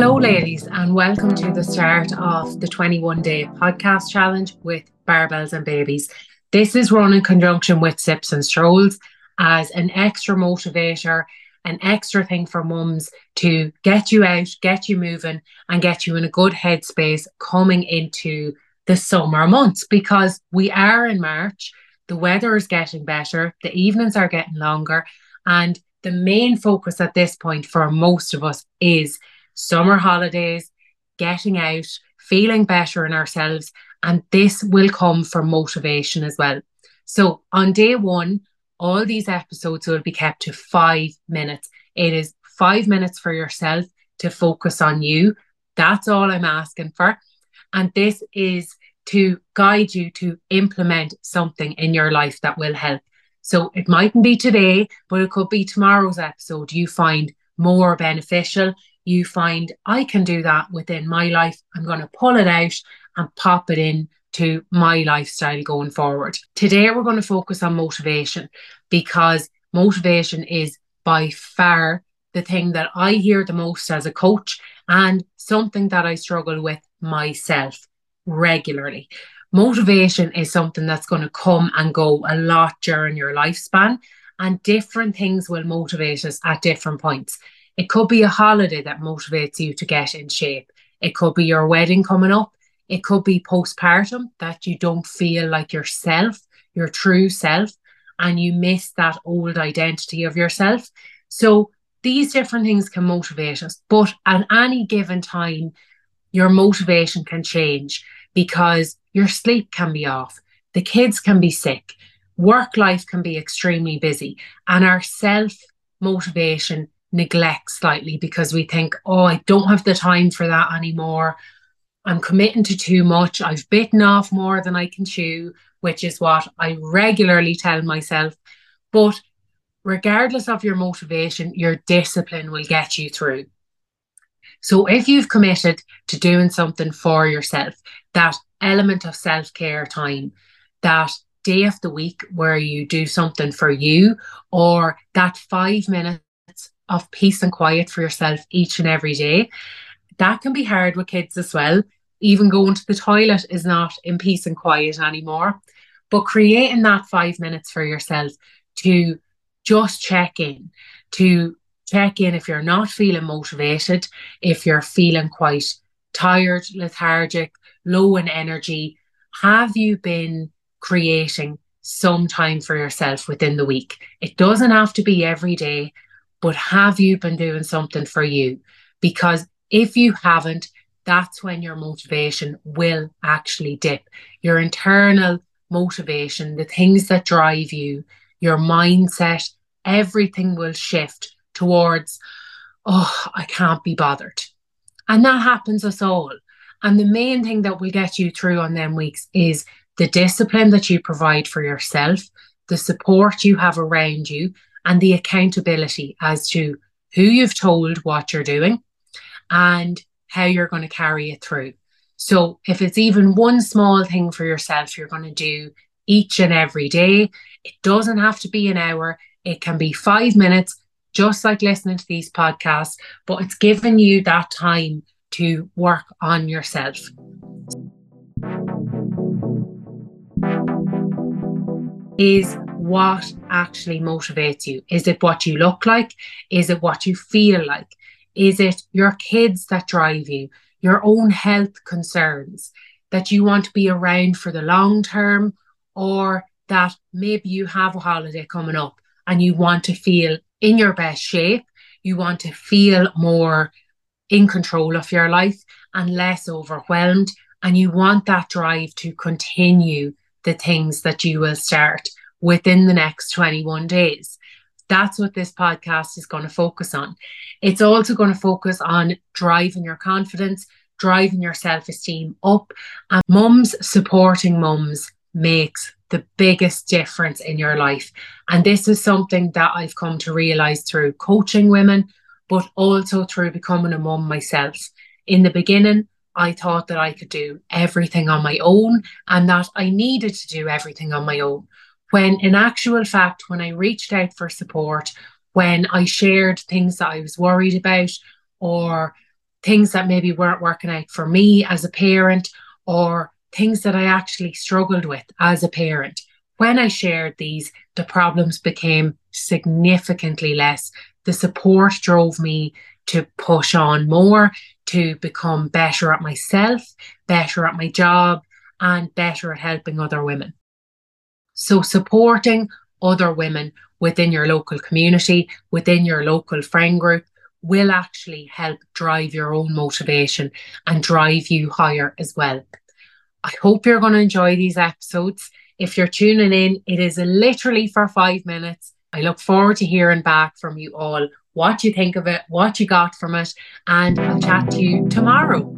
Hello, ladies, and welcome to the start of the 21 day podcast challenge with Barbells and Babies. This is run in conjunction with Sips and Strolls as an extra motivator, an extra thing for mums to get you out, get you moving, and get you in a good headspace coming into the summer months because we are in March. The weather is getting better, the evenings are getting longer, and the main focus at this point for most of us is summer holidays, getting out, feeling better in ourselves. And this will come from motivation as well. So on day one, all these episodes will be kept to five minutes. It is five minutes for yourself to focus on you. That's all I'm asking for. And this is to guide you to implement something in your life that will help. So it mightn't be today, but it could be tomorrow's episode you find more beneficial you find I can do that within my life. I'm going to pull it out and pop it in to my lifestyle going forward. Today, we're going to focus on motivation because motivation is by far the thing that I hear the most as a coach and something that I struggle with myself regularly. Motivation is something that's going to come and go a lot during your lifespan, and different things will motivate us at different points. It could be a holiday that motivates you to get in shape. It could be your wedding coming up. It could be postpartum that you don't feel like yourself, your true self, and you miss that old identity of yourself. So these different things can motivate us, but at any given time, your motivation can change because your sleep can be off, the kids can be sick, work life can be extremely busy, and our self motivation neglect slightly because we think, oh, I don't have the time for that anymore. I'm committing to too much. I've bitten off more than I can chew, which is what I regularly tell myself. But regardless of your motivation, your discipline will get you through. So if you've committed to doing something for yourself, that element of self care time, that day of the week where you do something for you, or that five minutes of peace and quiet for yourself each and every day. That can be hard with kids as well. Even going to the toilet is not in peace and quiet anymore. But creating that five minutes for yourself to just check in, to check in if you're not feeling motivated, if you're feeling quite tired, lethargic, low in energy, have you been creating some time for yourself within the week? It doesn't have to be every day but have you been doing something for you? Because if you haven't, that's when your motivation will actually dip. Your internal motivation, the things that drive you, your mindset, everything will shift towards, oh, I can't be bothered. And that happens us all. And the main thing that will get you through on them weeks is the discipline that you provide for yourself, the support you have around you, and the accountability as to who you've told what you're doing and how you're going to carry it through. So, if it's even one small thing for yourself, you're going to do each and every day. It doesn't have to be an hour, it can be five minutes, just like listening to these podcasts, but it's giving you that time to work on yourself. Is what actually motivates you? Is it what you look like? Is it what you feel like? Is it your kids that drive you? Your own health concerns that you want to be around for the long term, or that maybe you have a holiday coming up and you want to feel in your best shape? You want to feel more in control of your life and less overwhelmed. And you want that drive to continue the things that you will start within the next 21 days. That's what this podcast is going to focus on. It's also going to focus on driving your confidence, driving your self esteem up. And mums supporting mums makes the biggest difference in your life. And this is something that I've come to realize through coaching women, but also through becoming a mum myself. In the beginning, I thought that I could do everything on my own and that I needed to do everything on my own. When in actual fact, when I reached out for support, when I shared things that I was worried about or things that maybe weren't working out for me as a parent or things that I actually struggled with as a parent. When I shared these, the problems became significantly less. The support drove me to push on more, to become better at myself, better at my job, and better at helping other women. So, supporting other women within your local community, within your local friend group, will actually help drive your own motivation and drive you higher as well. I hope you're going to enjoy these episodes. If you're tuning in, it is literally for five minutes. I look forward to hearing back from you all what you think of it, what you got from it, and I'll chat to you tomorrow.